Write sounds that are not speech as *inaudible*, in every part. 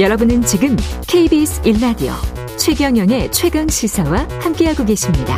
여러분은 지금 KBS 1라디오 최경영의 최강 시사와 함께하고 계십니다.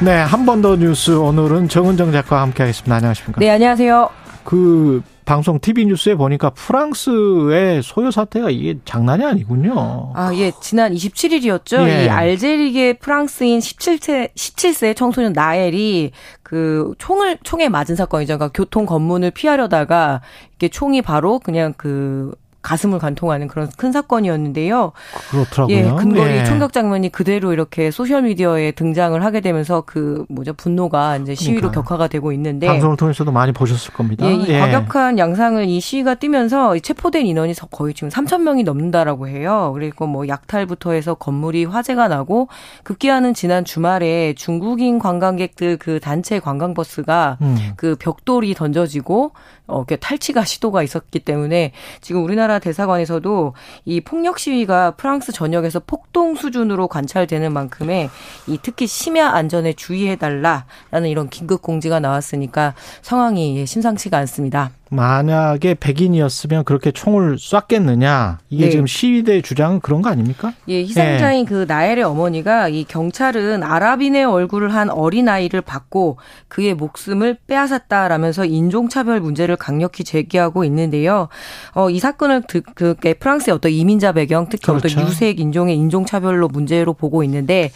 네, 한 번 더 뉴스 오늘은 정은정 작가와 함께하겠습니다. 안녕하십니까? 네, 안녕하세요. 그 방송 TV 뉴스에 보니까 프랑스의 소요 사태가 이게 장난이 아니군요. 아, 예. 지난 27일이었죠. 예. 이 알제리계 프랑스인 17세 17세 청소년 나엘이 그 총을 총에 맞은 사건이죠. 그러니까 교통 검문을 피하려다가 이게 총이 바로 그냥 그 가슴을 관통하는 그런 큰 사건이었는데요. 그렇더라고요. 예, 근거리 예. 총격 장면이 그대로 이렇게 소셜 미디어에 등장을 하게 되면서 그 뭐죠 분노가 이제 시위로 그러니까요. 격화가 되고 있는데 방송을 통해서도 많이 보셨을 겁니다. 예, 이 예. 과격한 양상을 이 시위가 뛰면서 체포된 인원이 거의 지금 3천 명이 넘는다라고 해요. 그리고 뭐 약탈부터 해서 건물이 화재가 나고 급기야는 지난 주말에 중국인 관광객들 그 단체 관광버스가 음. 그 벽돌이 던져지고 어, 탈취가 시도가 있었기 때문에 지금 우리나라 대사관에서도 이 폭력 시위가 프랑스 전역에서 폭동 수준으로 관찰되는 만큼의 이 특히 심야 안전에 주의해달라라는 이런 긴급 공지가 나왔으니까 상황이 심상치가 않습니다. 만약에 백인이었으면 그렇게 총을 쐈겠느냐? 이게 네. 지금 시위대 주장은 그런 거 아닙니까? 예, 희생자인 네. 그 나엘의 어머니가 이 경찰은 아랍인의 얼굴을 한 어린 아이를 받고 그의 목숨을 빼앗았다라면서 인종차별 문제를 강력히 제기하고 있는데요. 어, 이 사건을 그 프랑스의 어떤 이민자 배경, 특히 그렇죠. 어떤 유색 인종의 인종차별로 문제로 보고 있는데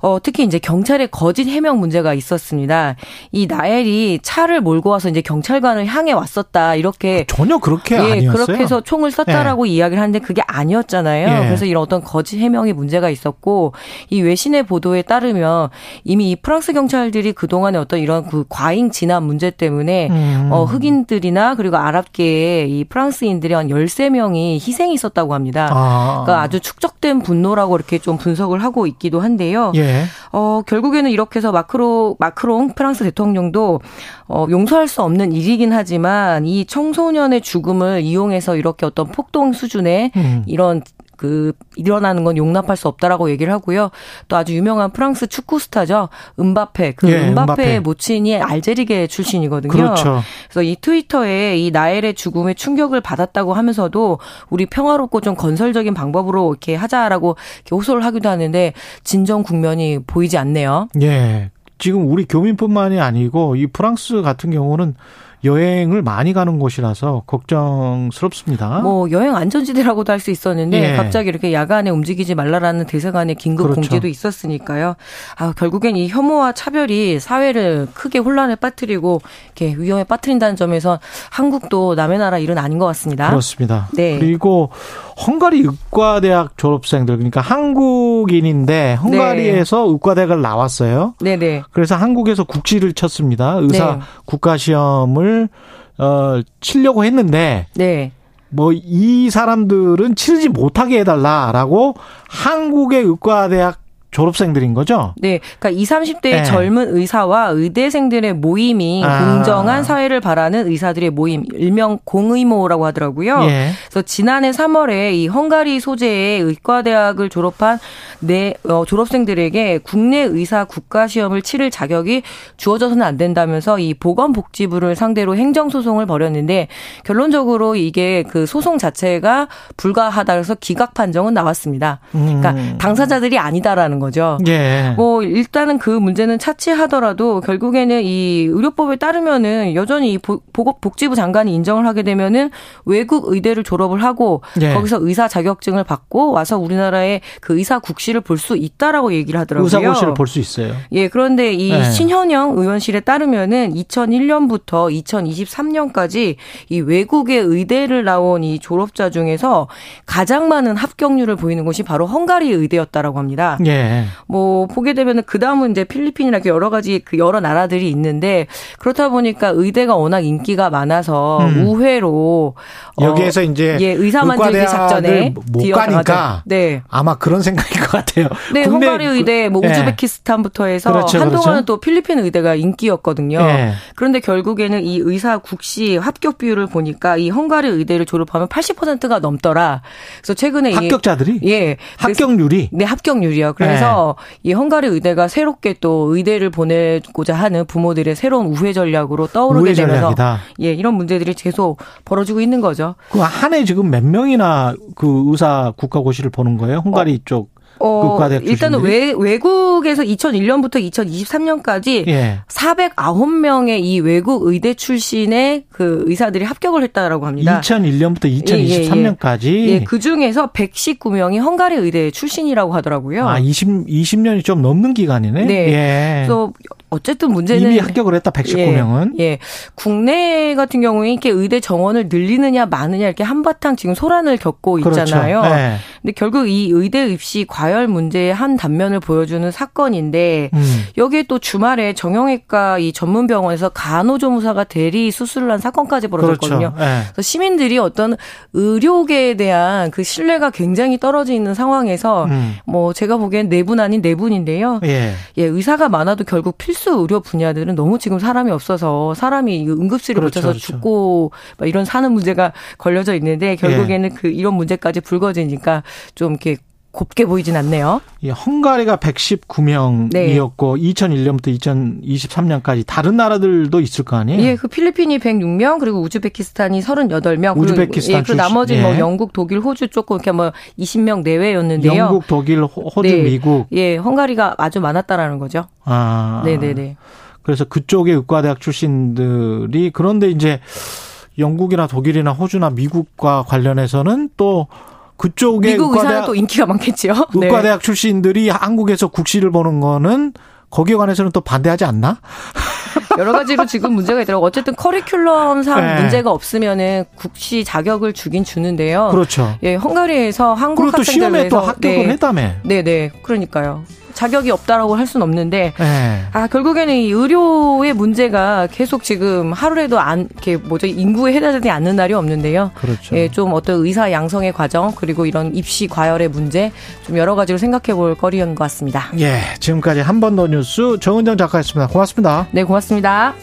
어, 특히 이제 경찰의 거짓 해명 문제가 있었습니다. 이 나엘이 차를 몰고 와서 이제 경찰관을 향해 왔었다. 이렇게 전혀 그렇게 예, 아니었어요. 그렇게 해서 총을 쐈다라고 예. 이야기를 하는데 그게 아니었잖아요. 예. 그래서 이런 어떤 거짓 해명이 문제가 있었고 이 외신의 보도에 따르면 이미 이 프랑스 경찰들이 그 동안에 어떤 이런 그 과잉 진압 문제 때문에 음. 어, 흑인들이나 그리고 아랍계의 이 프랑스인들이 한 13명이 희생이 있었다고 합니다. 아. 그러니까 아주 축적된 분노라고 이렇게 좀 분석을 하고 있기도 한데요. 예. 네. 어, 결국에는 이렇게 해서 마크로, 마크롱 프랑스 대통령도 어, 용서할 수 없는 일이긴 하지만 이 청소년의 죽음을 이용해서 이렇게 어떤 폭동 수준의 음. 이런 그 일어나는 건 용납할 수 없다라고 얘기를 하고요. 또 아주 유명한 프랑스 축구 스타죠. 은바페. 그 예, 은바페의 모친이 알제리계 출신이거든요. 그렇죠. 그래서 이 트위터에 이 나엘의 죽음에 충격을 받았다고 하면서도 우리 평화롭고 좀 건설적인 방법으로 이렇게 하자라고 이렇게 호소를 하기도 하는데 진정 국면이 보이지 않네요. 예. 지금 우리 교민뿐만이 아니고 이 프랑스 같은 경우는 여행을 많이 가는 곳이라서 걱정스럽습니다. 뭐 여행 안전지대라고도 할 수 있었는데 예. 갑자기 이렇게 야간에 움직이지 말라라는 대사관의 긴급 그렇죠. 공지도 있었으니까요. 아, 결국엔 이 혐오와 차별이 사회를 크게 혼란에 빠뜨리고 이렇게 위험에 빠뜨린다는 점에서 한국도 남의 나라 일은 아닌 것 같습니다. 그렇습니다. 네. 그리고 헝가리 의과대학 졸업생들 그러니까 한국 인인데 헝가리에서 네. 의과대학을 나왔어요. 네네. 네. 그래서 한국에서 국시를 쳤습니다. 의사 네. 국가 시험을 어 치려고 했는데 네. 뭐 이 사람들은 치르지 못하게 해달라라고 한국의 의과대학 졸업생들인 거죠? 네. 그러니까 20, 30대의 네. 젊은 의사와 의대생들의 모임이 아. 공정한 사회를 바라는 의사들의 모임, 일명 공의모라고 하더라고요. 예. 그래서 지난해 3월에 이 헝가리 소재의 의과대학을 졸업한 네 어, 졸업생들에게 국내 의사 국가 시험을 치를 자격이 주어져서는 안 된다면서 이 보건복지부를 상대로 행정 소송을 벌였는데 결론적으로 이게 그 소송 자체가 불가하다 그래서 기각 판정은 나왔습니다. 그러니까 음. 당사자들이 아니다라는 거. 거죠. 예. 뭐 일단은 그 문제는 차치하더라도 결국에는 이 의료법에 따르면은 여전히 이 복지부 장관이 인정을 하게 되면은 외국 의대를 졸업을 하고 예. 거기서 의사 자격증을 받고 와서 우리나라의 그 의사 국시를 볼 수 있다라고 얘기를 하더라고요. 의사 국시를 볼 수 있어요. 예, 그런데 이 예. 신현영 의원실에 따르면은 2001년부터 2023년까지 이 외국의 의대를 나온 이 졸업자 중에서 가장 많은 합격률을 보이는 곳이 바로 헝가리 의대였다라고 합니다. 예. 네. 뭐 보게 되면은 그 다음은 이제 필리핀이나 여러 가지 그 여러 나라들이 있는데 그렇다 보니까 의대가 워낙 인기가 많아서 음. 우회로 어, 여기에서 어, 이제 예, 의사 만들기 작전에 못 가니까 네. 아마 그런 생각일 것 같아요. *laughs* 네, 헝가리 의대, 뭐 예. 우즈베키스탄부터 해서 그렇죠, 한동안은 그렇죠. 또 필리핀 의대가 인기였거든요. 예. 그런데 결국에는 이 의사 국시 합격 비율을 보니까 이 헝가리 의대를 졸업하면 80%가 넘더라. 그래서 최근에 합격자들이 이, 예 합격률이 네 합격률이요. 그래서 예. 이 헝가리 의대가 새롭게 또 의대를 보내고자 하는 부모들의 새로운 우회 전략으로 떠오르게 되면서 예 이런 문제들이 계속 벌어지고 있는 거죠. 그 한 해 지금 몇 명이나 그 의사 국가고시를 보는 거예요? 헝가리 어. 쪽 어, 일단은 외, 외국에서 2001년부터 2023년까지 예. 409명의 이 외국 의대 출신의 그 의사들이 합격을 했다라고 합니다. 2001년부터 2023년까지. 예, 예, 예, 그 중에서 119명이 헝가리 의대 출신이라고 하더라고요. 아, 20 20년이 좀 넘는 기간이네. 네. 예. 그래서 어쨌든 문제는 이미 합격을 했다 119명은. 예, 예. 국내 같은 경우에 이렇게 의대 정원을 늘리느냐 마느냐 이렇게 한바탕 지금 소란을 겪고 그렇죠. 있잖아요. 그렇죠. 예. 근데 결국 이 의대 입시 과열 문제의 한 단면을 보여주는 사건인데 음. 여기에 또 주말에 정형외과 이 전문 병원에서 간호조무사가 대리 수술을 한 사건까지 벌어졌거든요. 그렇죠. 예. 그래서 시민들이 어떤 의료계에 대한 그 신뢰가 굉장히 떨어져 있는 상황에서 음. 뭐 제가 보기엔 네분 아닌 네 분인데요. 예. 예, 의사가 많아도 결국 필수 의료 분야들은 너무 지금 사람이 없어서 사람이 응급실을 그렇죠, 붙여서 그렇죠. 죽고 이런 사는 문제가 걸려져 있는데 결국에는 예. 그 이런 문제까지 불거지니까 좀 이렇게 곱게 보이진 않네요. 예, 헝가리가 119명이었고 네. 2001년부터 2023년까지 다른 나라들도 있을 거 아니에요? 예, 그 필리핀이 106명 그리고 우즈베키스탄이 38명 우즈베키스탄 그리고, 예, 그 나머지 뭐 예. 뭐 영국, 독일, 호주 조금 이렇게 뭐 20명 내외였는데요. 영국, 독일, 호주, 네. 미국. 예, 헝가리가 아주 많았다라는 거죠. 아. 네, 네, 네. 그래서 그쪽의 의과대학 출신들이 그런데 이제 영국이나 독일이나 호주나 미국과 관련해서는 또 그쪽에 미국 의사는 또 인기가. *laughs* 의과대학 네. 출신들이 한국에서 국시를 보는 거는 거기에 관해서는 또 반대하지 않나? 여러 가지로 지금 문제가 있더라고요. 어쨌든 커리큘럼상 네. 문제가 없으면은 국시 자격을 주긴 주는데요. 그렇죠. 예, 헝가리에서 한국 학생들 시험에 또 합격을 네. 했다며. 네, 네. 그러니까요. 자격이 없다라고 할 수는 없는데 네. 아 결국에는 이 의료의 문제가 계속 지금 하루라도 안 이렇게 뭐죠 인구에 해당되지 않는 날이 없는데요. 그렇죠. 예, 좀 어떤 의사 양성의 과정 그리고 이런 입시 과열의 문제 좀 여러 가지로 생각해 볼 거리인 것 같습니다. 예, 지금까지 한 번 더 뉴스 정은정 작가였습니다. 고맙습니다. 네, 고맙습니다.